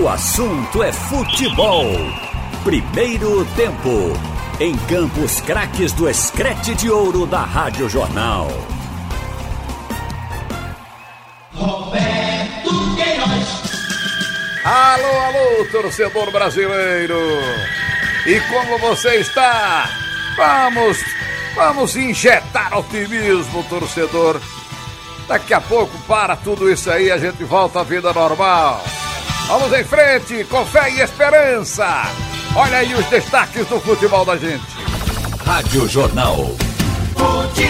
O assunto é futebol. Primeiro tempo. Em Campos Craques do Escrete de Ouro da Rádio Jornal. Roberto Queiroz. Alô, alô, torcedor brasileiro. E como você está? Vamos, vamos injetar otimismo, torcedor. Daqui a pouco para tudo isso aí, a gente volta à vida normal. Vamos em frente, com fé e esperança. Olha aí os destaques do futebol da gente. Rádio Jornal. Futebol.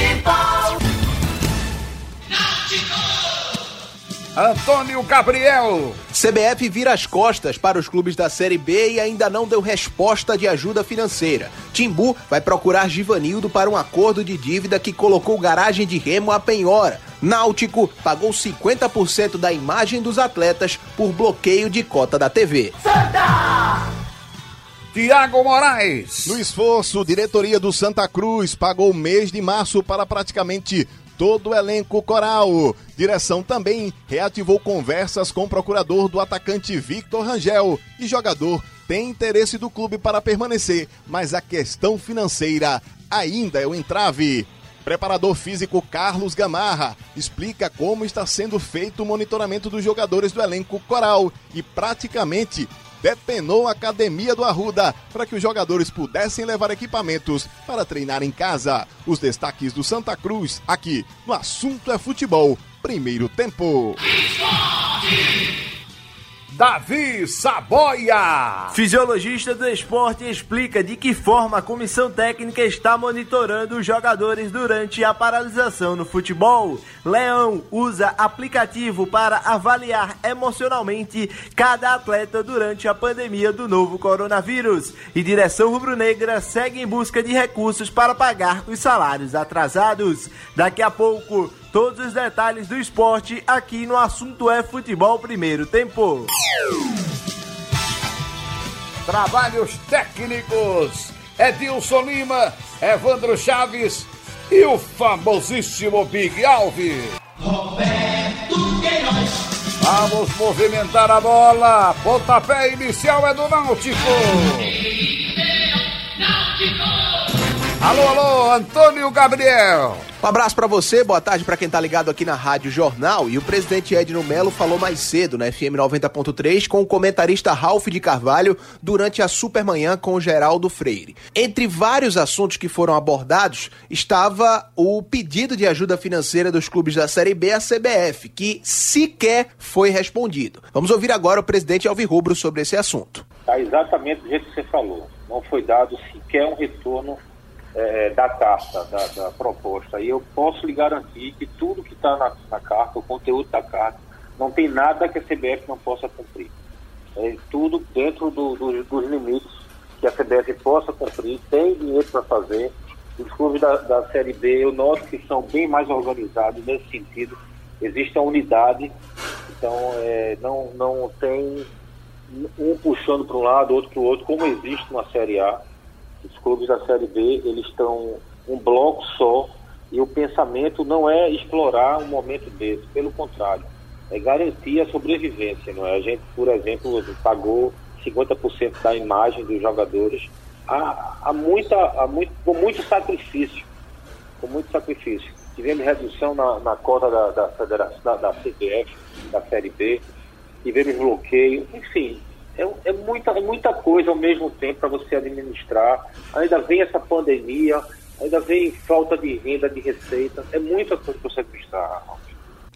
Antônio Gabriel. CBF vira as costas para os clubes da Série B e ainda não deu resposta de ajuda financeira. Timbu vai procurar Givanildo para um acordo de dívida que colocou garagem de remo a penhora. Náutico pagou 50% da imagem dos atletas por bloqueio de cota da TV. Tiago Moraes. No esforço, diretoria do Santa Cruz pagou o mês de março para praticamente todo o elenco coral. Direção também reativou conversas com o procurador do atacante Victor Rangel e jogador tem interesse do clube para permanecer, mas a questão financeira ainda é o entrave. Preparador físico Carlos Gamarra explica como está sendo feito o monitoramento dos jogadores do elenco coral e praticamente depenou a academia do Arruda para que os jogadores pudessem levar equipamentos para treinar em casa. Os destaques do Santa Cruz aqui no Assunto é Futebol, primeiro tempo. Davi Saboia. Fisiologista do esporte explica de que forma a comissão técnica está monitorando os jogadores durante a paralisação no futebol. Leão usa aplicativo para avaliar emocionalmente cada atleta durante a pandemia do novo coronavírus. E direção rubro-negra segue em busca de recursos para pagar os salários atrasados. Daqui a pouco, todos os detalhes do esporte aqui no Assunto é Futebol Primeiro Tempo. Trabalhos técnicos. Edilson Lima, Evandro Chaves e o famosíssimo Big Alves. Roberto Queiroz. Vamos movimentar a bola. Pontapé inicial é do Náutico. Alô, alô, Antônio Gabriel. Um abraço pra você, boa tarde pra quem tá ligado aqui na Rádio Jornal. E o presidente Edno Melo falou mais cedo na FM 90.3 com o comentarista Ralph de Carvalho durante a Supermanhã com o Geraldo Freire. Entre vários assuntos que foram abordados estava o pedido de ajuda financeira dos clubes da Série B à CBF, que sequer foi respondido. Vamos ouvir agora o presidente Alvirrubro sobre esse assunto. Tá exatamente do jeito que você falou. Não foi dado sequer um retorno eh, da carta, da, da proposta. E eu posso lhe garantir que tudo que está na, na carta, o conteúdo da carta, não tem nada que a CBF não possa cumprir. É tudo dentro do- do- dos limites que a CBF possa cumprir, tem dinheiro para fazer. Os clubes da, da Série B, eu noto que são bem mais organizados nesse sentido. Existe a unidade, então eh, não, não tem um puxando para um lado, outro para o outro, como existe na Série A. Os clubes da Série B, eles estão um bloco só e o pensamento não é explorar um momento desse, pelo contrário, é garantir a sobrevivência, não é? A gente, por exemplo, pagou 50% da imagem dos jogadores há, há muita, há muito, com muito sacrifício, com muito sacrifício. Tivemos redução na, na cota da, da da, da CBF, da Série B, tivemos bloqueio, enfim, é, é muita, é muita coisa ao mesmo tempo para você administrar. Ainda vem essa pandemia, ainda vem falta de renda, de receita, é muita coisa para você administrar.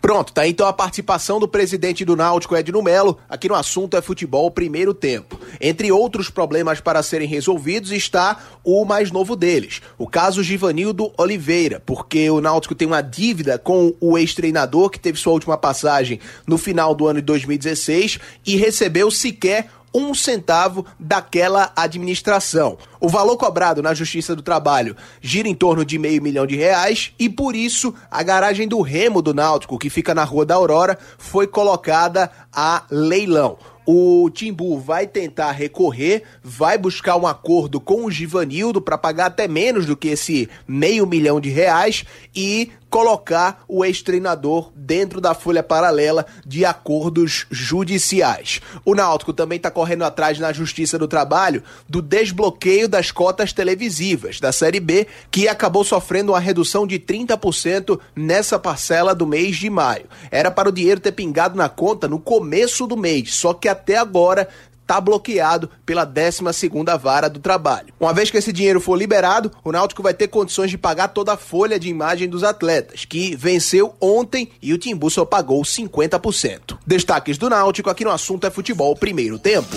Pronto, tá então a participação do presidente do Náutico, Edno Melo, aqui no assunto é futebol primeiro tempo. Entre outros problemas para serem resolvidos está o mais novo deles, o caso Givanildo Oliveira, porque o Náutico tem uma dívida com o ex-treinador que teve sua última passagem no final do ano de 2016 e recebeu sequer um centavo daquela administração. O valor cobrado na Justiça do Trabalho gira em torno de meio milhão de reais e por isso a garagem do Remo do Náutico, que fica na Rua da Aurora, foi colocada a leilão. O Timbu vai tentar recorrer, vai buscar um acordo com o Givanildo para pagar até menos do que esse meio milhão de reais e colocar o ex-treinador dentro da folha paralela de acordos judiciais. O Náutico também está correndo atrás na Justiça do Trabalho do desbloqueio das cotas televisivas da Série B, que acabou sofrendo uma redução de 30% nessa parcela do mês de maio. Era para o dinheiro ter pingado na conta no começo do mês, só que até agora está bloqueado pela 12ª Vara do Trabalho. Uma vez que esse dinheiro for liberado, o Náutico vai ter condições de pagar toda a folha de imagem dos atletas, que venceu ontem e o Timbu só pagou 50%. Destaques do Náutico aqui no assunto é futebol primeiro tempo.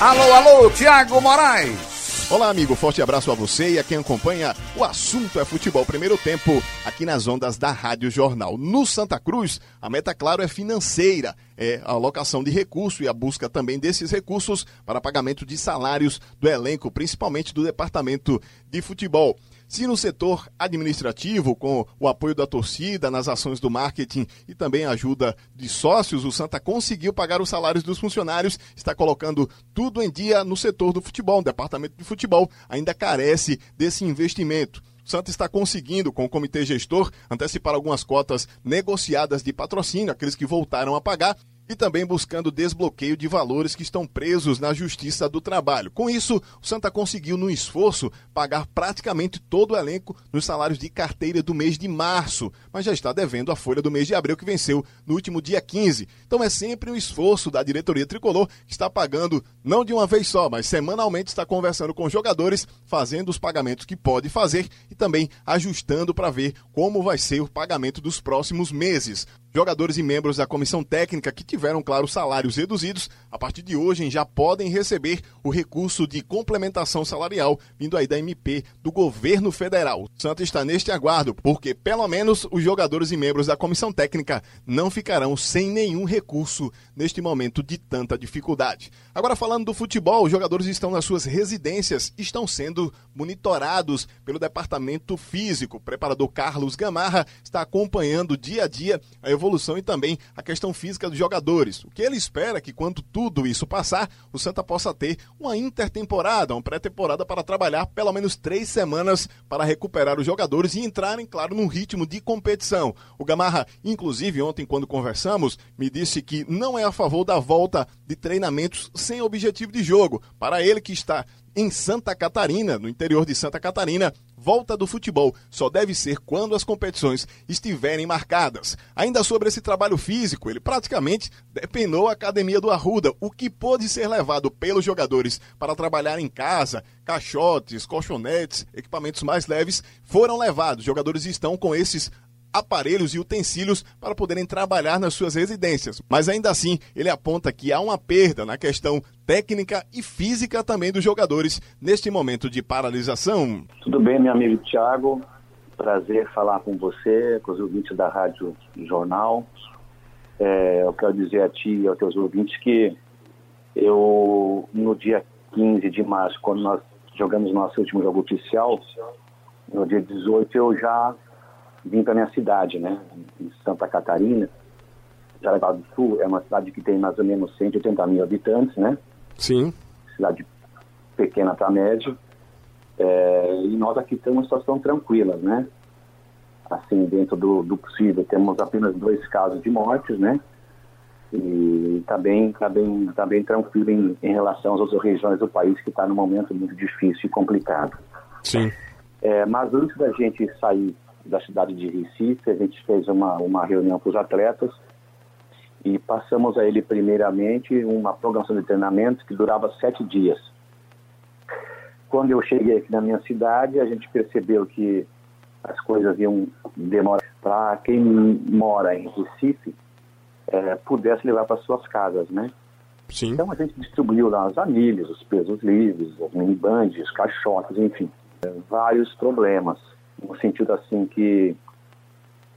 Alô, alô, Thiago Moraes. Olá, amigo. Forte abraço a você e a quem acompanha o assunto é futebol primeiro tempo aqui nas ondas da Rádio Jornal. No Santa Cruz, a meta, claro, é financeira. É a alocação de recursos e a busca também desses recursos para pagamento de salários do elenco, principalmente do departamento de futebol. Se no setor administrativo, com o apoio da torcida, nas ações do marketing e também a ajuda de sócios, o Santa conseguiu pagar os salários dos funcionários, está colocando tudo em dia no setor do futebol. O departamento de futebol ainda carece desse investimento. O Santa está conseguindo, com o comitê gestor, antecipar algumas cotas negociadas de patrocínio, aqueles que voltaram a pagar, e também buscando desbloqueio de valores que estão presos na Justiça do Trabalho. Com isso, o Santa conseguiu, no esforço, pagar praticamente todo o elenco nos salários de carteira do mês de março, mas já está devendo a folha do mês de abril, que venceu no último dia 15. Então é sempre um esforço da diretoria tricolor, que está pagando não de uma vez só, mas semanalmente está conversando com os jogadores, fazendo os pagamentos que pode fazer e também ajustando para ver como vai ser o pagamento dos próximos meses. Jogadores e membros da comissão técnica que tiveram, claro, salários reduzidos, a partir de hoje já podem receber o recurso de complementação salarial vindo aí da MP do governo federal. O Santa está neste aguardo, porque pelo menos os jogadores e membros da comissão técnica não ficarão sem nenhum recurso neste momento de tanta dificuldade. Agora falando do futebol, os jogadores estão nas suas residências, estão sendo monitorados pelo departamento físico. O preparador Carlos Gamarra está acompanhando dia a dia a evolução evolução e também a questão física dos jogadores. O que ele espera é que quando tudo isso passar, o Santa possa ter uma intertemporada, uma pré-temporada para trabalhar pelo menos três semanas para recuperar os jogadores e entrarem, claro, num ritmo de competição. O Gamarra, inclusive, ontem, quando conversamos, me disse que não é a favor da volta de treinamentos sem objetivo de jogo. Para ele que está em Santa Catarina, no interior de Santa Catarina, volta do futebol só deve ser quando as competições estiverem marcadas. Ainda sobre esse trabalho físico, ele praticamente depenou a academia do Arruda, o que pôde ser levado pelos jogadores para trabalhar em casa, caixotes, colchonetes, equipamentos mais leves foram levados. Os jogadores estão com esses aparelhos e utensílios para poderem trabalhar nas suas residências. Mas ainda assim, ele aponta que há uma perda na questão técnica e física também dos jogadores neste momento de paralisação. Tudo bem, meu amigo Tiago? Prazer falar com você, com os ouvintes da Rádio Jornal. É, eu quero dizer a ti e aos teus ouvintes que eu, no dia 15 de março, quando nós jogamos nosso último jogo oficial, no dia 18, eu já vim para minha cidade, né, em Santa Catarina. Jaraguá do Sul é uma cidade que tem mais ou menos 180 mil habitantes, né? Sim. Cidade pequena para média. É, e nós aqui temos uma situação tranquila, né? Assim, dentro do, do possível, temos apenas dois casos de mortes, né? E está bem, tá bem, tá bem tranquilo em, em relação às outras regiões do país que está num momento muito difícil e complicado. Sim. É, mas antes da gente sair da cidade de Recife, a gente fez uma, uma reunião com os atletas e passamos a ele primeiramente uma programação de treinamento que durava sete dias. Quando eu cheguei aqui na minha cidade, a gente percebeu que as coisas iam demorar para quem mora em Recife é, pudesse levar para suas casas, né? Sim. Então a gente distribuiu lá as anilhas, os pesos livres, as minibands, os caixotes, enfim, é, vários problemas no sentido assim que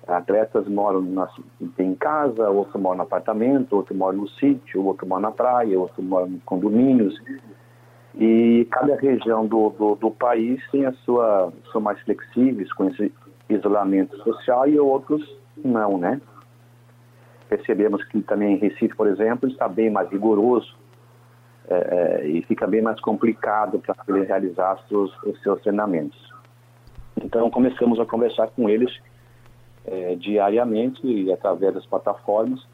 atletas moram na, em casa, outro mora no apartamento, outro mora no sítio, outro mora na praia, outro mora em condomínios. E cada região do, do, do, país tem a sua, são mais flexíveis com esse isolamento social e outros não, né? Percebemos que também em Recife, por exemplo, está bem mais rigoroso é, é, e fica bem mais complicado para ele realizar os, os, seus treinamentos. Então começamos a conversar com eles é, diariamente e através das plataformas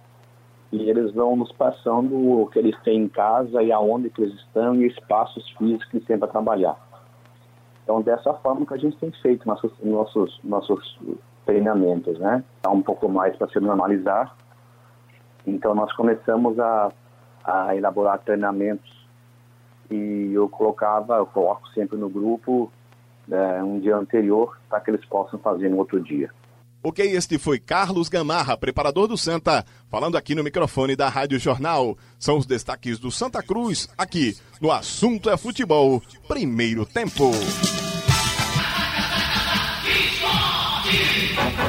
e eles vão nos passando o que eles têm em casa e aonde que eles estão e espaços físicos que têm para trabalhar. Então, dessa forma que a gente tem feito nossos, nossos, nossos treinamentos, né? Há um pouco mais para se normalizar. Então, nós começamos a, a elaborar treinamentos e eu colocava, eu coloco sempre no grupo é, um dia anterior para que eles possam fazer no outro dia. Ok, este foi Carlos Gamarra, preparador do Santa, falando aqui no microfone da Rádio Jornal. São os destaques do Santa Cruz, aqui no Assunto é Futebol, primeiro tempo.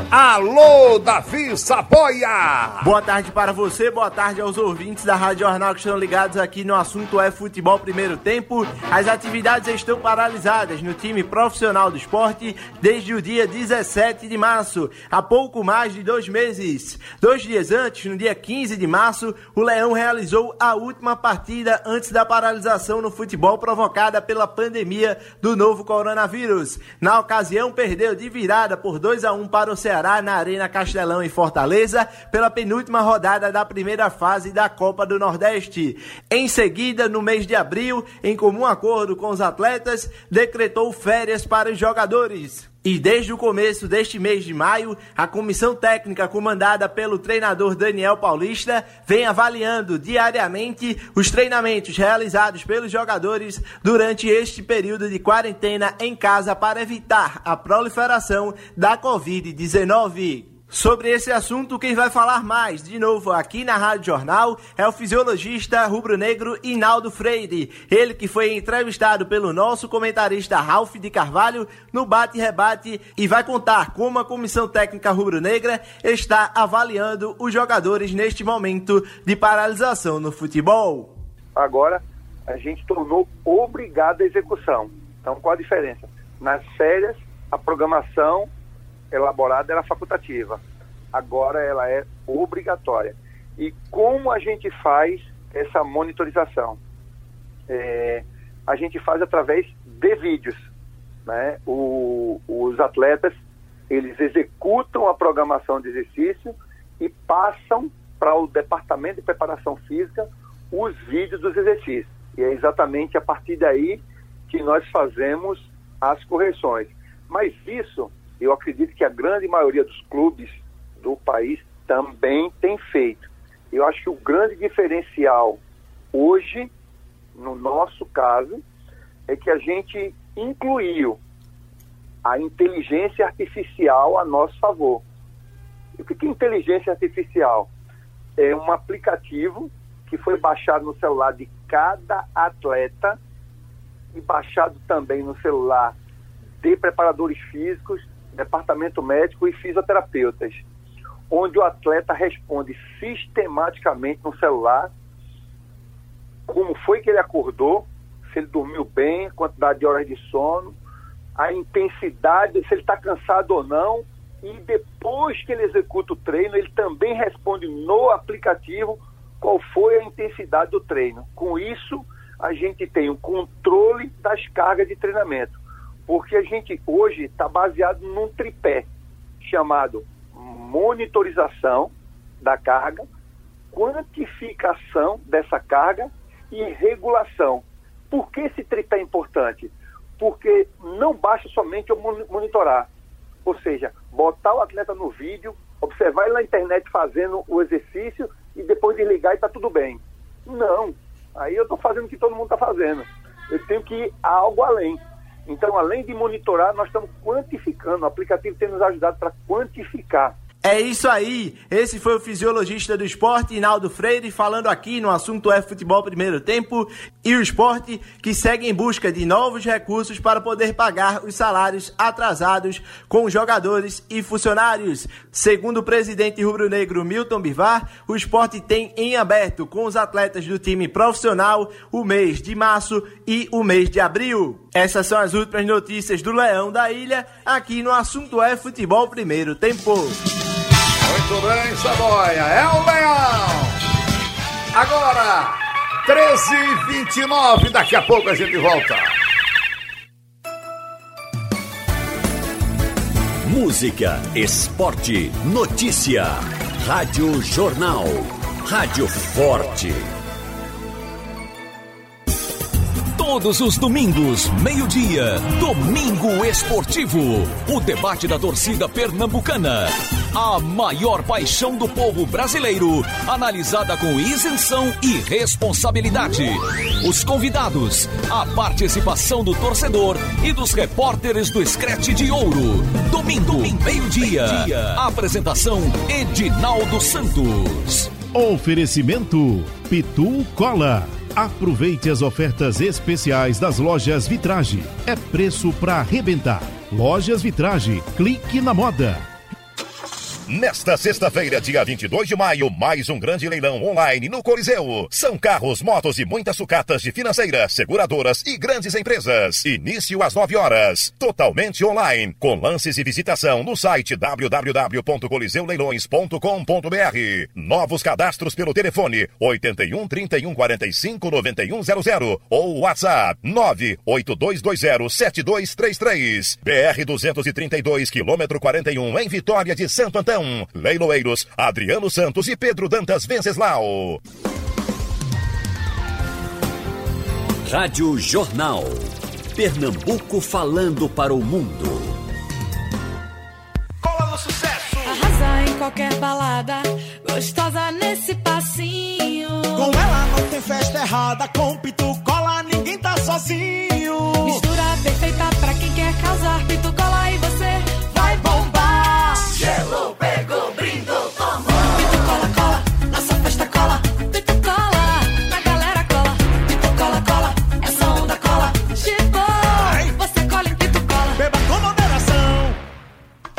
Alô, Davi Saboia! Boa tarde para você, boa tarde aos ouvintes da Rádio Jornal que estão ligados aqui no assunto é futebol primeiro tempo. As atividades estão paralisadas no time profissional do esporte desde o dia 17 de março, há pouco mais de dois meses. Dois dias antes, no dia 15 de março, o Leão realizou a última partida antes da paralisação no futebol provocada pela pandemia do novo coronavírus. Na ocasião, perdeu de virada por 2 a 1 para o Ceará Ceará na Arena Castelão em Fortaleza pela penúltima rodada da primeira fase da Copa do Nordeste. Em seguida, no mês de abril, em comum acordo com os atletas, decretou férias para os jogadores. E desde o começo deste mês de maio, a comissão técnica comandada pelo treinador Daniel Paulista vem avaliando diariamente os treinamentos realizados pelos jogadores durante este período de quarentena em casa para evitar a proliferação da Covid-19. Sobre esse assunto, quem vai falar mais, de novo, aqui na Rádio Jornal, é o fisiologista rubro-negro Inaldo Freire. Ele que foi entrevistado pelo nosso comentarista Ralph de Carvalho no Bate-Rebate e vai contar como a comissão técnica rubro-negra está avaliando os jogadores neste momento de paralisação no futebol. Agora, a gente tornou obrigada a execução. Então, qual a diferença? Nas férias, a programação elaborada era facultativa, agora ela é obrigatória. E como a gente faz essa monitorização? É, a gente faz através de vídeos. Né? O, os atletas eles executam a programação de exercício e passam para o departamento de preparação física os vídeos dos exercícios. E é exatamente a partir daí que nós fazemos as correções. Mas isso eu acredito que a grande maioria dos clubes do país também tem feito. Eu acho que o grande diferencial hoje, no nosso caso, é que a gente incluiu a inteligência artificial a nosso favor. E o que é inteligência artificial? É um aplicativo que foi baixado no celular de cada atleta e baixado também no celular de preparadores físicos departamento médico e fisioterapeutas, onde o atleta responde sistematicamente no celular como foi que ele acordou, se ele dormiu bem, quantidade de horas de sono, a intensidade, se ele está cansado ou não, e depois que ele executa o treino, ele também responde no aplicativo qual foi a intensidade do treino. Com isso, a gente tem o controle das cargas de treinamento porque a gente hoje está baseado num tripé chamado monitorização da carga, quantificação dessa carga e regulação. Por que esse tripé é importante? Porque não basta somente eu monitorar, ou seja, botar o atleta no vídeo, observar ele na internet fazendo o exercício e depois desligar e está tudo bem. Não, aí eu estou fazendo o que todo mundo está fazendo. Eu tenho que ir a algo além. Então, além de monitorar, nós estamos quantificando. O aplicativo tem nos ajudado para quantificar é isso aí. Esse foi o fisiologista do esporte, Inaldo Freire, falando aqui no assunto é futebol primeiro tempo e o esporte que segue em busca de novos recursos para poder pagar os salários atrasados com jogadores e funcionários. Segundo o presidente rubro-negro Milton Bivar, o esporte tem em aberto com os atletas do time profissional o mês de março e o mês de abril. Essas são as últimas notícias do Leão da Ilha, aqui no assunto é futebol primeiro tempo. Muito bem, Saboia. É o Leão. Agora, 13 e 29 daqui a pouco a gente volta. Música, esporte, notícia. Rádio Jornal. Rádio Forte. Todos os domingos, meio-dia, Domingo Esportivo. O debate da torcida pernambucana. A maior paixão do povo brasileiro, analisada com isenção e responsabilidade. Os convidados, a participação do torcedor e dos repórteres do Escrete de Ouro. Domingo, meio-dia. Apresentação Edinaldo Santos. Oferecimento Pitu Cola. Aproveite as ofertas especiais das lojas Vitrage. É preço para arrebentar. Lojas Vitrage. Clique na moda. Nesta sexta-feira, dia 22 de maio, mais um grande leilão online no Coliseu. São carros, motos e muitas sucatas de financeiras, seguradoras e grandes empresas. Início às 9 horas. Totalmente online, com lances e visitação no site www.coliseuleilões.com.br. Novos cadastros pelo telefone 81 31 45 9100 ou WhatsApp 98220 7233. BR 232, quilômetro 41, em Vitória de Santo Antão. Leiloeiros Adriano Santos e Pedro Dantas Venceslau. Rádio Jornal. Pernambuco falando para o mundo. Cola no sucesso. Arrasa em qualquer balada, gostosa nesse passinho. Com ela não tem festa errada, com pitu cola ninguém tá sozinho. Mistura perfeita pra quem quer casar, pitu cola e você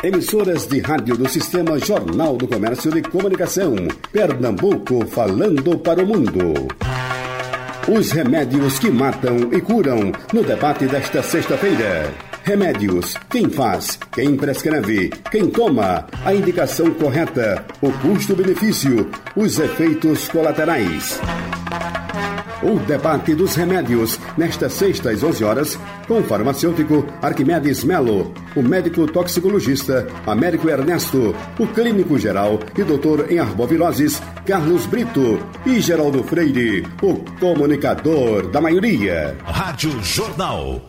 Emissoras de rádio do Sistema Jornal do Comércio de Comunicação. Pernambuco falando para o mundo. Os remédios que matam e curam no debate desta sexta-feira. Remédios. Quem faz? Quem prescreve? Quem toma? A indicação correta. O custo-benefício. Os efeitos colaterais. O debate dos remédios, nesta sexta às 11 horas, com o farmacêutico Arquimedes Melo, o médico toxicologista Américo Ernesto, o clínico geral e doutor em arboviroses Carlos Brito e Geraldo Freire, o comunicador da maioria. Rádio Jornal.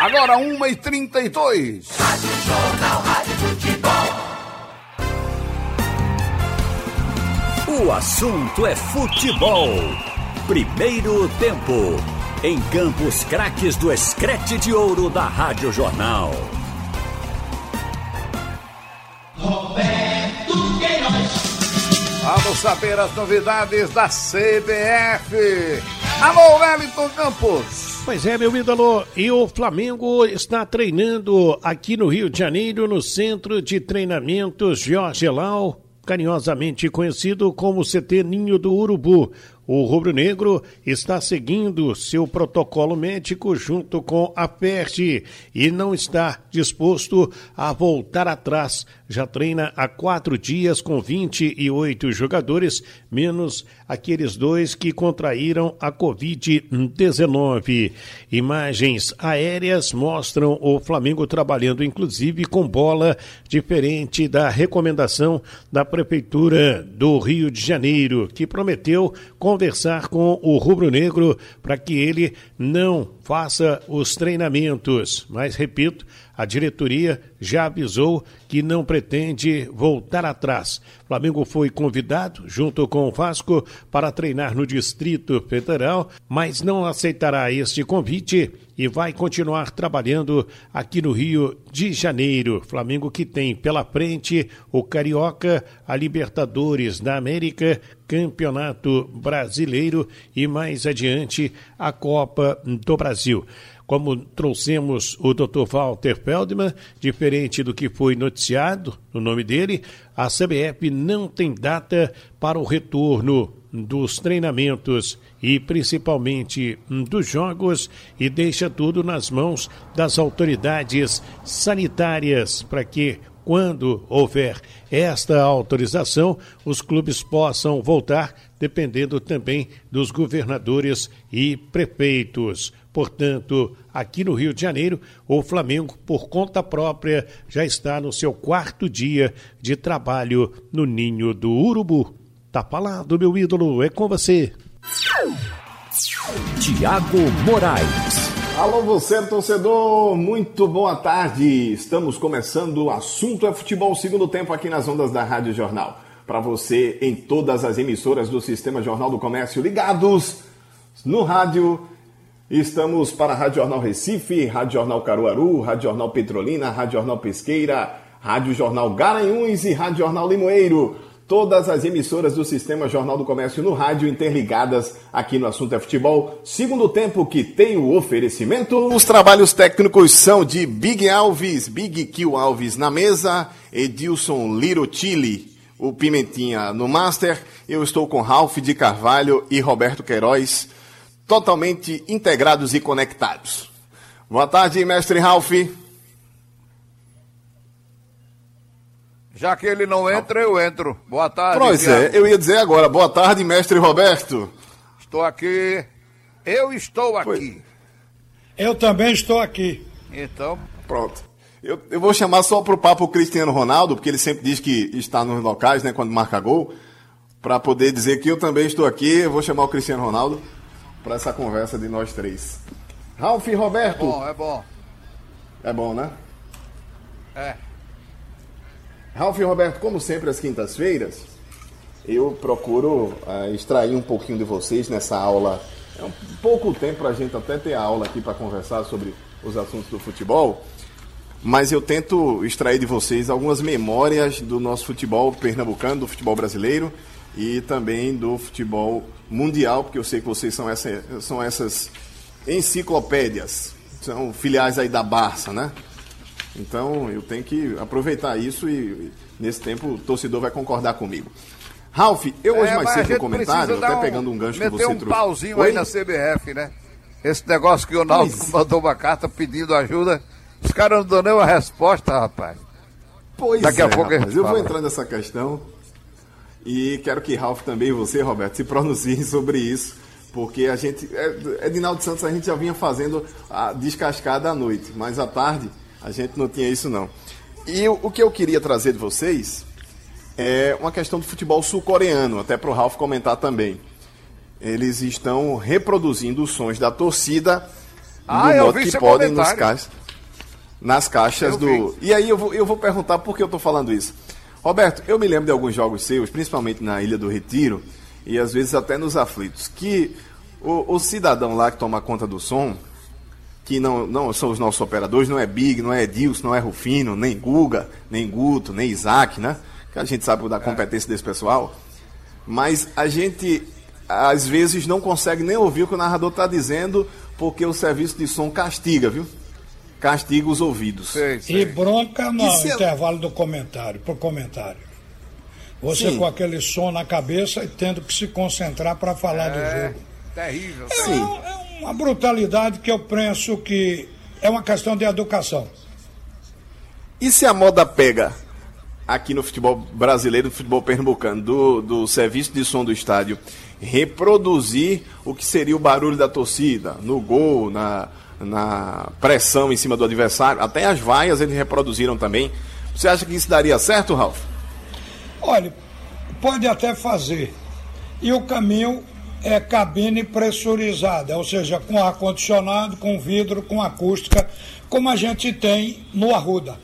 Agora 1h32. Rádio Jornal, O assunto é futebol. Primeiro tempo. Em Campos Craques do Escrete de Ouro da Rádio Jornal. Roberto Queiroz. Vamos saber as novidades da CBF. Alô, Wellington Campos. Pois é, meu ídolo, e o Flamengo está treinando aqui no Rio de Janeiro, no Centro de Treinamentos Jorge Lau, carinhosamente conhecido como CT Ninho do Urubu. O rubro-negro está seguindo seu protocolo médico junto com a PERT e não está disposto a voltar atrás. Já treina há quatro dias com 28 jogadores, menos aqueles dois que contraíram a Covid-19. Imagens aéreas mostram o Flamengo trabalhando, inclusive, com bola, diferente da recomendação da Prefeitura do Rio de Janeiro, que prometeu conversar com o rubro-negro para que ele não faça os treinamentos. Mas, repito, a diretoria já avisou que não pretende voltar atrás. Flamengo foi convidado, junto com o Vasco, para treinar no Distrito Federal, mas não aceitará este convite e vai continuar trabalhando aqui no Rio de Janeiro. Flamengo que tem pela frente o Carioca, a Libertadores da América, Campeonato Brasileiro e mais adiante a Copa do Brasil como trouxemos o Dr. Walter Feldman, diferente do que foi noticiado no nome dele, a CBF não tem data para o retorno dos treinamentos e principalmente dos jogos e deixa tudo nas mãos das autoridades sanitárias para que quando houver esta autorização, os clubes possam voltar, dependendo também dos governadores e prefeitos. Portanto, aqui no Rio de Janeiro, o Flamengo, por conta própria, já está no seu quarto dia de trabalho no Ninho do Urubu. Tá falado, meu ídolo, é com você. Tiago Moraes. Alô, você, torcedor, muito boa tarde. Estamos começando o assunto é futebol segundo tempo aqui nas ondas da Rádio Jornal. Para você em todas as emissoras do Sistema Jornal do Comércio ligados no rádio. Estamos para a Rádio Jornal Recife, Rádio Jornal Caruaru, Rádio Jornal Petrolina, Rádio Jornal Pesqueira, Rádio Jornal Garanhuns e Rádio Jornal Limoeiro todas as emissoras do Sistema Jornal do Comércio no rádio interligadas aqui no Assunto é Futebol. Segundo tempo que tem o oferecimento. Os trabalhos técnicos são de Big Alves, Big Kill Alves na mesa, Edilson Lirotilli, o Pimentinha no Master. Eu estou com Ralph de Carvalho e Roberto Queiroz, totalmente integrados e conectados. Boa tarde, mestre Ralph. Já que ele não entra, eu entro. Boa tarde. Pois é, eu ia dizer agora. Boa tarde, mestre Roberto. Estou aqui. Eu estou aqui. Eu também estou aqui. Então, Pronto. Eu, eu vou chamar só pro papo o Cristiano Ronaldo, porque ele sempre diz que está nos locais, né, quando marca gol, para poder dizer que eu também estou aqui. Eu vou chamar o Cristiano Ronaldo para essa conversa de nós três. Ralf e Roberto. bom, é bom. É bom, né? É. Ralf e Roberto, como sempre, às quintas-feiras, eu procuro ah, extrair um pouquinho de vocês nessa aula. É um pouco tempo para a gente até ter a aula aqui para conversar sobre os assuntos do futebol, mas eu tento extrair de vocês algumas memórias do nosso futebol pernambucano, do futebol brasileiro e também do futebol mundial, porque eu sei que vocês são, essa, são essas enciclopédias, são filiais aí da Barça, né? Então eu tenho que aproveitar isso e nesse tempo o torcedor vai concordar comigo. Ralf, eu hoje É, mais cedo no comentário, até um- pegando um gancho que você um trouxe. pauzinho Oi? aí na CBF, né? Esse negócio que o Náutico Pois. mandou uma carta pedindo ajuda. Os caras não dão nem uma resposta, rapaz. Pois Daqui é, a pouco rapaz, eu vou entrar nessa questão e quero que Ralf também e você, Roberto, se pronunciem sobre isso, porque a gente, é, Edinaldo Santos, a gente já vinha fazendo a descascada à noite, mas à tarde a gente não tinha isso não. E o, que eu queria trazer de vocês é uma questão do futebol sul-coreano, até para o Ralf comentar também. Eles estão reproduzindo os sons da torcida Ah, no eu modo vi que podem nos caixas nas caixas Eu do. E aí eu vou, eu vou perguntar por que eu estou falando isso. Roberto, eu me lembro de alguns jogos seus, principalmente na Ilha do Retiro, e às vezes até nos aflitos, que o, o cidadão lá que toma conta do som, que não, não são os nossos operadores, não é Big, não é Edilson, não é Rufino, nem Guga, nem Guto, nem Isaac, né? Que a gente sabe da competência desse pessoal. Mas a gente, às vezes, não consegue nem ouvir o que o narrador está dizendo, porque o serviço de som castiga, viu? Castiga os ouvidos. E bronca no E se- intervalo do comentário, pro comentário. Você Sim. com aquele som na cabeça e tendo que se concentrar para falar do É, jogo. terrível. É uma brutalidade que eu penso que é uma questão de educação. E se a moda pega aqui no futebol brasileiro, no futebol pernambucano, do, do serviço de som do estádio, reproduzir o que seria o barulho da torcida, no gol, na, na pressão em cima do adversário, até as vaias eles reproduziram também. Você acha que isso daria certo, Ralf? Olha, pode até fazer. E o caminho é cabine pressurizada, ou seja, com ar-condicionado, com vidro, com acústica, como a gente tem no Arruda.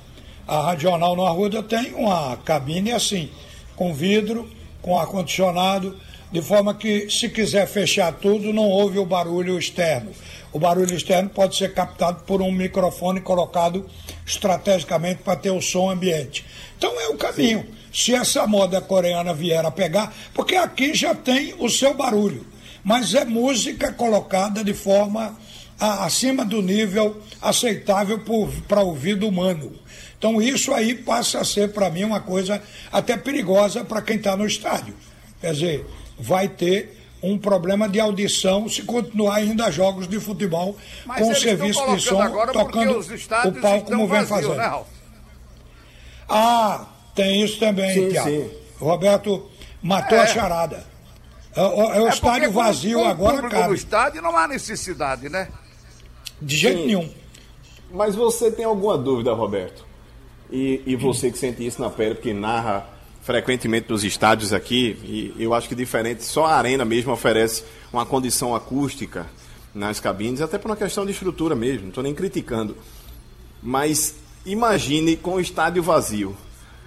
A Radional no Arruda tem uma cabine assim, com vidro, com ar-condicionado, de forma que, se quiser fechar tudo, não houve o barulho externo. O barulho externo pode ser captado por um microfone colocado estrategicamente para ter o som ambiente. Então é o caminho. Se essa moda coreana vier a pegar, porque aqui já tem o seu barulho, mas é música colocada de forma a- acima do nível aceitável para o ouvido humano. Então isso aí passa a ser para mim uma coisa até perigosa para quem está no estádio. Quer dizer, vai ter um problema de audição se continuar ainda jogos de futebol Mas com o serviço de som tocando o pau estão como vem vazios, fazendo. né? Ah, tem isso também, Sim, sim. Roberto matou É. a charada. É, o- é o É estádio vazio com agora, cara. no estádio não há necessidade, né? De jeito Sim. nenhum. Mas você tem alguma dúvida, Roberto? E, e você que sente isso na pele, porque narra frequentemente nos estádios aqui, e eu acho que diferente, só a arena mesmo oferece uma condição acústica nas cabines, até por uma questão de estrutura mesmo, não estou nem criticando. Mas imagine com o estádio vazio,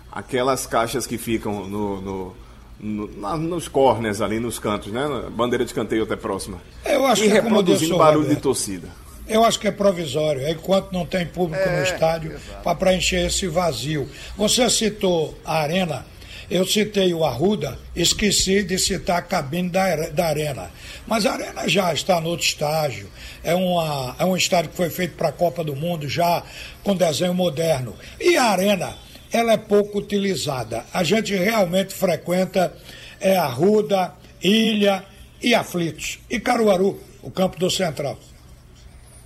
aquelas caixas que ficam no, no- no- na- nos corners ali, nos cantos, né? Bandeira de canteio até próxima. Eu acho e que é reproduzindo barulho de torcida. Eu acho que é provisório, é enquanto não tem público É, no estádio para preencher esse vazio. Você citou a Arena, eu citei o Arruda, esqueci de citar a cabine da, da Arena. Mas a Arena já está no outro estágio, é, uma, é um estádio que foi feito para a Copa do Mundo, já com desenho moderno. E a Arena, ela é pouco utilizada. A gente realmente frequenta é, Arruda, Ilha e Aflitos. E Caruaru, o campo do Central.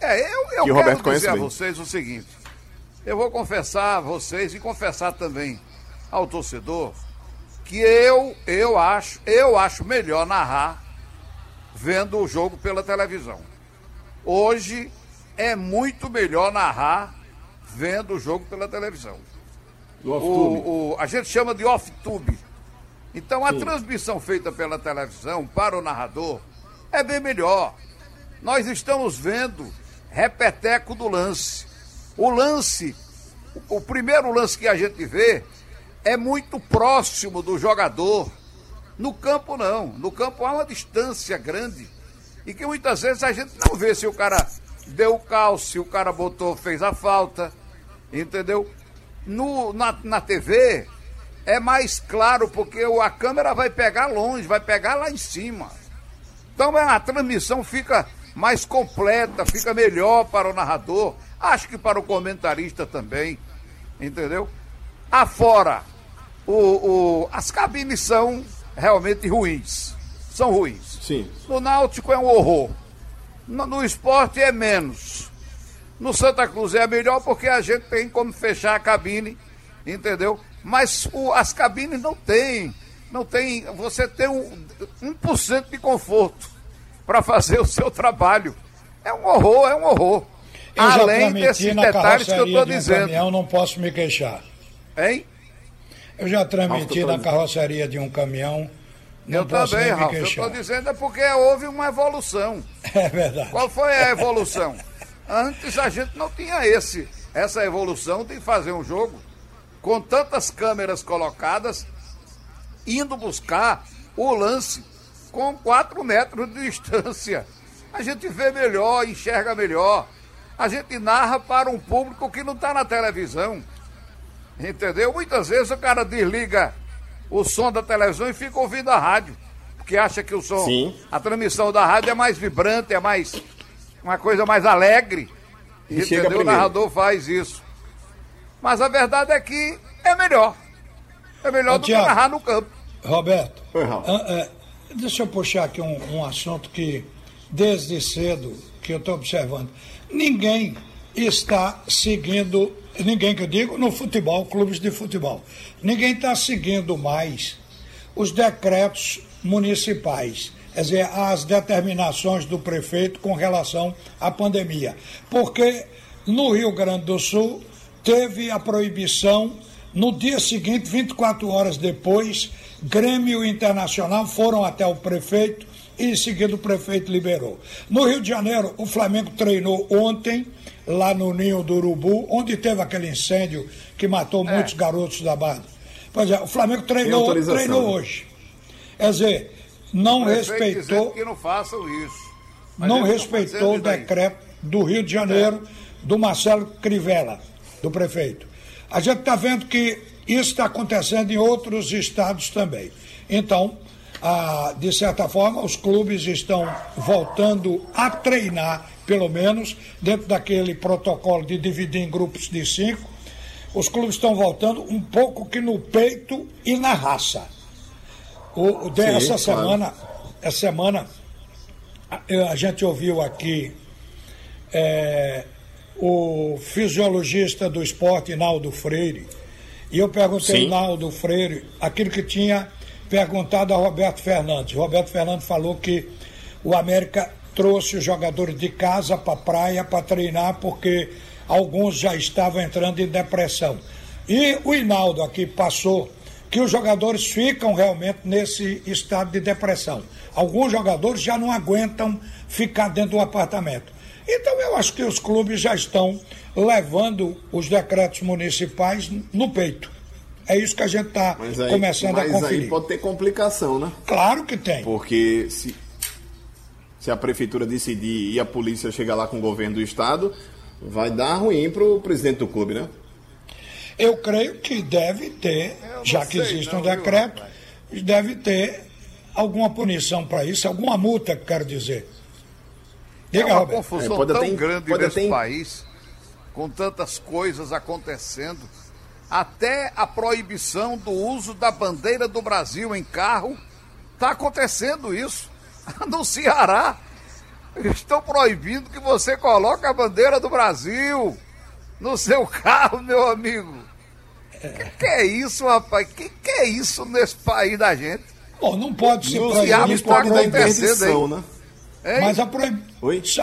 É, eu, eu E Roberto quero conhece dizer a vocês o seguinte. Eu vou confessar a vocês e confessar também ao torcedor que eu, eu acho, eu acho melhor narrar vendo o jogo pela televisão. Hoje é muito melhor narrar vendo o jogo pela televisão. O, o- a gente chama de off-tube. Então a Sim. transmissão feita pela televisão para o narrador é bem melhor. Nós estamos vendo repeteco do lance. O lance, o, o primeiro lance que a gente vê é muito próximo do jogador. No campo não. No campo há uma distância grande. E que muitas vezes a gente não vê se o cara deu o cal, se o cara botou, fez a falta. Entendeu? No, na, na TV é mais claro, porque a câmera vai pegar longe, vai pegar lá em cima. Então a transmissão fica mais completa, fica melhor para o narrador, acho que para o comentarista também, entendeu? Afora, o, o, as cabines são realmente ruins, são ruins. Sim. No Náutico é um horror, no, no esporte é menos. No Santa Cruz é melhor porque a gente tem como fechar a cabine, entendeu? Mas o- as cabines não tem, não tem, você tem um, 1% de conforto para fazer o seu trabalho. É um horror, é um horror. Eu Além desses detalhes que eu estou de um dizendo. caminhão, não posso me queixar. Hein? Eu já transmiti Ralf, na carroceria de um caminhão, não eu posso também, nem me Ralf. Eu queixar. estou dizendo é porque houve uma evolução. É verdade. Qual foi a evolução? Antes a gente não tinha esse, essa evolução de fazer um jogo com tantas câmeras colocadas, indo buscar o lance com 4 metros de distância. A gente vê melhor, enxerga melhor. A gente narra para um público que não está na televisão. Entendeu? Muitas vezes o cara desliga o som da televisão e fica ouvindo a rádio. Porque acha que o som, Sim. a transmissão da rádio é mais vibrante, é mais uma coisa mais alegre. E chega entendeu? O narrador faz isso. Mas a verdade é que é melhor. É melhor Ô, do que Tiago. narrar no campo. Roberto, ah, ah, deixa eu puxar aqui um, um assunto que, desde cedo, que eu estou observando. Ninguém está seguindo, ninguém que eu digo, no futebol, clubes de futebol, ninguém está seguindo mais os decretos municipais, quer dizer, as determinações do prefeito com relação à pandemia. Porque no Rio Grande do Sul teve a proibição no dia seguinte, 24 horas depois, Grêmio Internacional foram até o prefeito e em seguida o prefeito liberou. No Rio de Janeiro, o Flamengo treinou ontem, lá no Ninho do Urubu, onde teve aquele incêndio que matou muitos garotos da base. Pois é, o Flamengo treinou, treinou né? hoje. Quer dizer, não respeitou que não façam isso. Não estão respeitou o decreto do Rio de Janeiro, do Marcelo Crivella, do prefeito. A gente está vendo que isso está acontecendo em outros estados também. Então, ah, de certa forma, os clubes estão voltando a treinar, pelo menos, dentro daquele protocolo de dividir em grupos de cinco. Os clubes estão voltando um pouco que no peito e na raça. O, de- Sim, essa claro. semana, essa semana a- a gente ouviu aqui é, o fisiologista do esporte, Naldo Freire, E eu perguntei Sim. ao Naldo Freire aquilo que tinha perguntado a Roberto Fernandes. Roberto Fernandes falou que o América trouxe os jogadores de casa para a praia para treinar porque alguns já estavam entrando em depressão. E o Hinaldo aqui passou que os jogadores ficam realmente nesse estado de depressão. Alguns jogadores já não aguentam ficar dentro do apartamento. Então eu acho que os clubes já estão levando os decretos municipais no peito. É isso que a gente está Mas começando mas a conferir. aí pode ter complicação, né? Claro que tem. Porque se, se a prefeitura decidir e a polícia chegar lá com o governo do estado, vai dar ruim pro presidente do clube, né? Eu creio que deve ter, já que existe um decreto, deve ter alguma punição para isso, alguma multa, quero dizer. É Diga, uma Roberto. confusão É, pode tão até- grande pode nesse até- país, com tantas coisas acontecendo, até a proibição do uso da bandeira do Brasil em carro, está acontecendo isso. No Ceará, estão proibindo que você coloque a bandeira do Brasil no seu carro, meu amigo. Que que é isso, rapaz? Que que é isso nesse país da gente? Bom, não pode se No proibir diabo por está proibição. acontecendo, hein? Hein? Mas a, proib-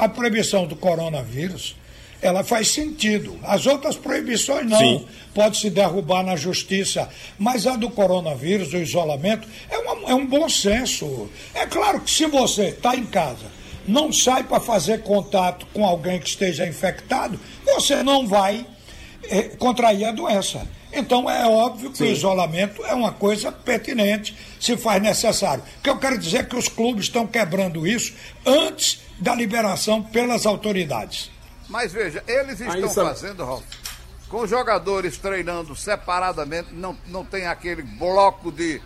a proibição do coronavírus, ela faz sentido. As outras proibições não. Sim. Pode se derrubar na justiça. Mas a do coronavírus, do isolamento, é, uma- é um bom senso. É claro que se você está em casa, não sai para fazer contato com alguém que esteja infectado, você não vai eh, contrair a doença. Então é óbvio que o isolamento é uma coisa pertinente, se faz necessário. O que eu quero dizer é que os clubes estão quebrando isso antes da liberação pelas autoridades. Mas veja, eles estão fazendo, Ralf, com jogadores treinando separadamente, não, não tem aquele bloco de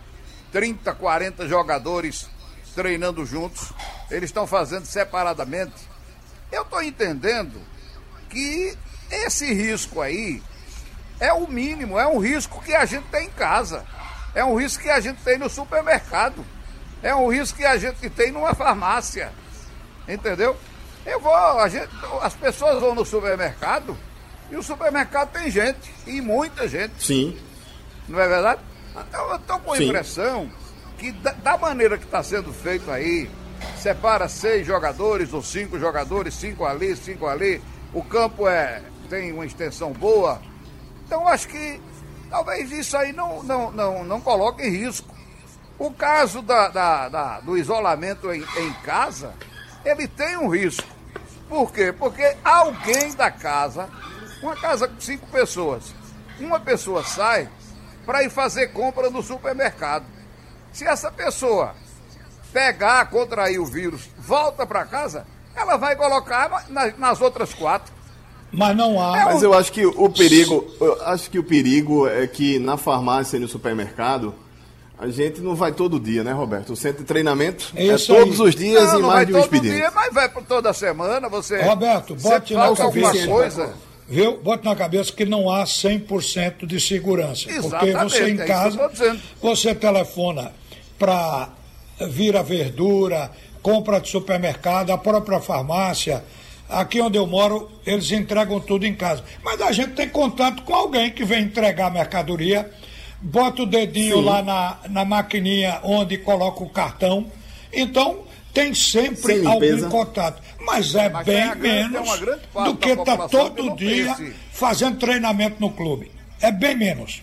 30, 40 jogadores treinando juntos, eles estão fazendo separadamente. Eu estou entendendo que esse risco aí é o mínimo, é um risco que a gente tem em casa, é um risco que a gente tem no supermercado, é um risco que a gente tem numa farmácia, entendeu? Eu vou, gente, as pessoas vão no supermercado e o supermercado tem gente, e muita gente, Sim. não é verdade? Então, eu estou com a Sim. impressão que da, da maneira que está sendo feito aí, separa seis jogadores ou cinco jogadores, cinco ali, cinco ali, o campo é, tem uma extensão boa. Então acho que talvez isso aí não, não, não, não coloque em risco. O caso da, da- da- do isolamento em, em casa, ele tem um risco. Por quê? Porque alguém da casa, uma casa com cinco pessoas, uma pessoa sai para ir fazer compra no supermercado. Se essa pessoa pegar, contrair o vírus, volta para casa, ela vai colocar na- nas outras quatro. Mas não há. Mas eu acho que o perigo, eu acho que o perigo é que na farmácia e no supermercado a gente não vai todo dia, né, Roberto? O centro de treinamento é, Isso todos aí. os dias não, e não mais vai de um todo expediente. dia, mas vai por toda semana, você. Roberto, você bote na cabeça. coisa. Viu? Bote na cabeça que não há 100% de segurança. Porque Exatamente, você é em eu casa, dizendo. você telefona para vir a verdura, compra de supermercado, a própria farmácia. Aqui onde eu moro, eles entregam tudo em casa. Mas a gente tem contato com alguém que vem entregar a mercadoria, bota o dedinho Sim. lá na, na maquininha onde coloca o cartão. Então, tem sempre em contato. Mas é Mas bem grande- tem menos do que população que todo dia esse- fazendo treinamento no clube. É bem menos.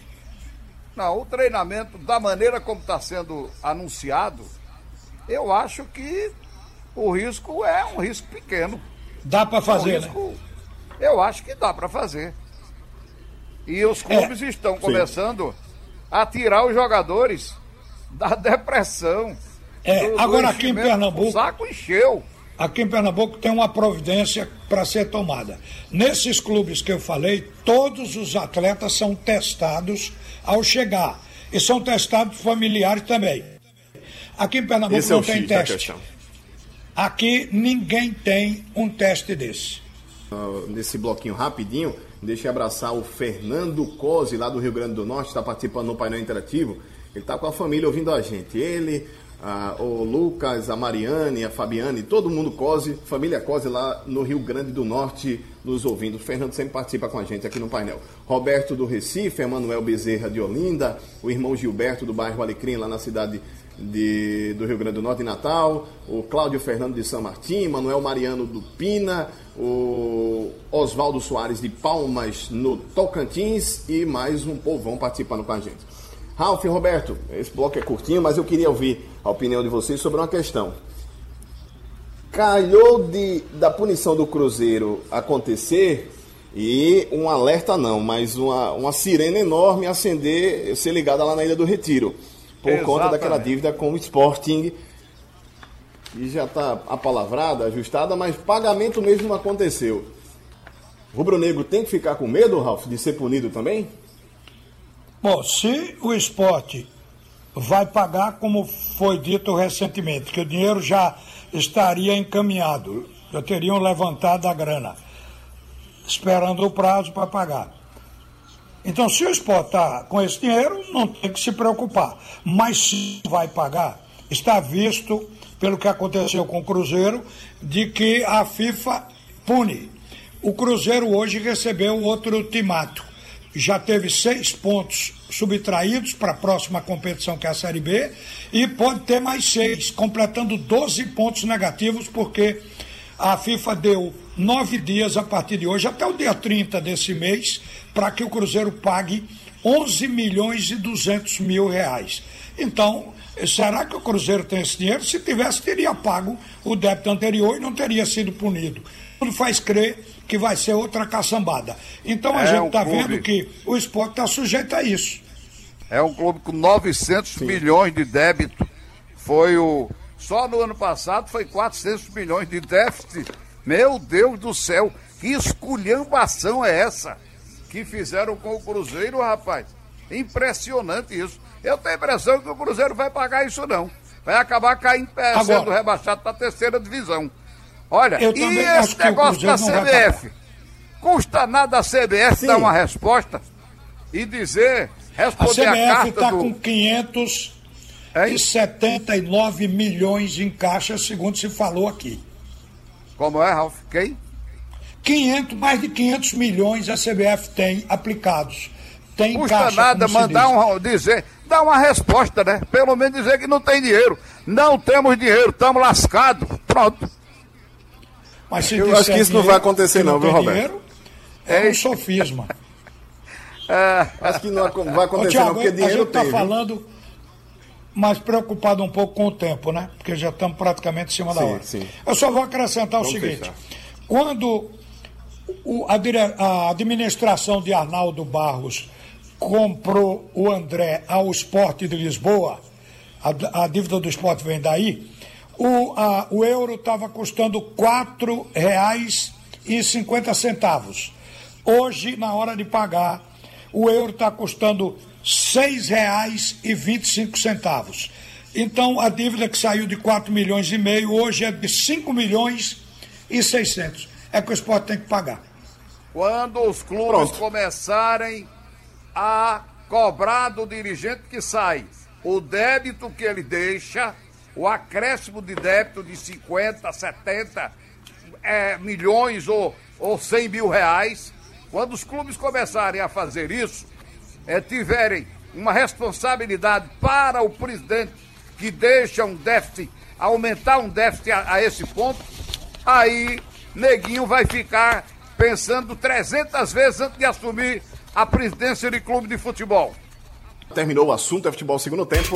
Não, o treinamento, da maneira como está sendo anunciado, eu acho que o risco é um risco pequeno. Dá para fazer, Um né? risco- Eu acho que dá para fazer. E os É. clubes estão começando a tirar os jogadores da depressão. É, do- do agora aqui em. Pernambuco- O saco encheu. Aqui em Pernambuco tem uma providência para ser tomada. Nesses clubes que eu falei, todos os atletas são testados ao chegar. E são testados familiares também. Aqui em Pernambuco Esse é não o tem teste. Aqui ninguém tem um teste desse. Nesse bloquinho rapidinho, deixa eu abraçar o Fernando Cosi, lá do Rio Grande do Norte, está participando no painel interativo. Ele está com a família ouvindo a gente. Ele, ah, o Lucas, a Mariane, a Fabiane, todo mundo Cosi, família Cosi lá no Rio Grande do Norte, nos ouvindo. O Fernando sempre participa com a gente aqui no painel. Roberto do Recife, Emanuel Bezerra de Olinda, o irmão Gilberto do bairro Alecrim, lá na cidade de, do Rio Grande do Norte, em Natal, o Cláudio Fernando de São Martim, Manuel Mariano do Pina, o Oswaldo Soares de Palmas, no Tocantins, e mais um povão participando com a gente. Ralf Roberto, esse bloco é curtinho, mas eu queria ouvir a opinião de vocês sobre uma questão. Calhou de, da punição do Cruzeiro acontecer e um alerta não, mas uma, uma sirene enorme acender, ser ligada lá na Ilha do Retiro, por conta Exatamente. daquela dívida com o Sporting, que já está apalavrada, ajustada, mas pagamento mesmo não aconteceu. O Rubro Negro tem que ficar com medo, Ralf, de ser punido também? Bom, se o esporte vai pagar, como foi dito recentemente, que o dinheiro já estaria encaminhado, já teriam levantado a grana, esperando o prazo para pagar. Então, se o esporte está com esse dinheiro, não tem que se preocupar. Mas se vai pagar, está visto, pelo que aconteceu com o Cruzeiro, de que a FIFA pune. O Cruzeiro hoje recebeu outro ultimato. Já teve seis pontos subtraídos para a próxima competição, que é a Série B, e pode ter mais seis, completando 12 pontos negativos, porque a FIFA deu nove dias a partir de hoje, até o dia 30 desse mês, para que o Cruzeiro pague 11 milhões e 200 mil reais. Então, será que o Cruzeiro tem esse dinheiro? Se tivesse, teria pago o débito anterior e não teria sido punido. Tudo faz crer que vai ser outra caçambada. Então a É gente está vendo que o esporte está sujeito a isso. É um clube com 900 milhões de débito. Foi o. Só no ano passado foi 400 milhões de déficit. Meu Deus do céu, que esculhambação é essa que fizeram com o Cruzeiro, rapaz? Impressionante isso. Eu tenho a impressão que o Cruzeiro vai pagar isso não. Vai acabar caindo, Agora- sendo rebaixado para a terceira divisão. Olha, e esse negócio da CBF? Custa nada a CBF Sim. dar uma resposta e dizer, A responder a, CBF carta está do... com 579 milhões em caixa, segundo se falou aqui. Como é, Ralf? Quem? 500, mais de 500 milhões a CBF tem aplicados. Tem Custa caixa, nada mandar diz. um, dizer, dar uma resposta, né? Pelo menos dizer que não tem dinheiro. Não temos dinheiro, estamos lascados. Pronto. Mas se Eu acho que isso não dinheiro, vai acontecer que não, viu, Roberto? dinheiro, é um sofisma. Acho que não vai Ô, acontecer Thiago, não, porque a dinheiro gente está tem. viu? falando, mas preocupado um pouco com o tempo, né? Porque já estamos praticamente em cima da Sim, hora. sim. Eu só vou acrescentar o Vamos seguinte: fechar. quando o- a, dire- a administração de Arnaldo Barros comprou o André ao Esporte de Lisboa, a, a dívida do esporte vem daí, o, a- o euro estava custando R$ 4,50. Hoje, na hora de pagar, o euro está custando R$ 6,25. Então, a dívida que saiu de 4 milhões e meio hoje é de 5 milhões e 600. É que o esporte tem que pagar. Quando os clubes Pronto. começarem a cobrar do dirigente que sai o débito que ele deixa, o acréscimo de débito de 50, 70 é, milhões ou, ou 100 mil reais, quando os clubes começarem a fazer isso, é, tiverem uma responsabilidade para o presidente que deixa um déficit, aumentar um déficit a, a esse ponto, aí Neguinho vai ficar pensando 300 vezes antes de assumir a presidência de clube de futebol. Terminou o assunto, é futebol segundo tempo.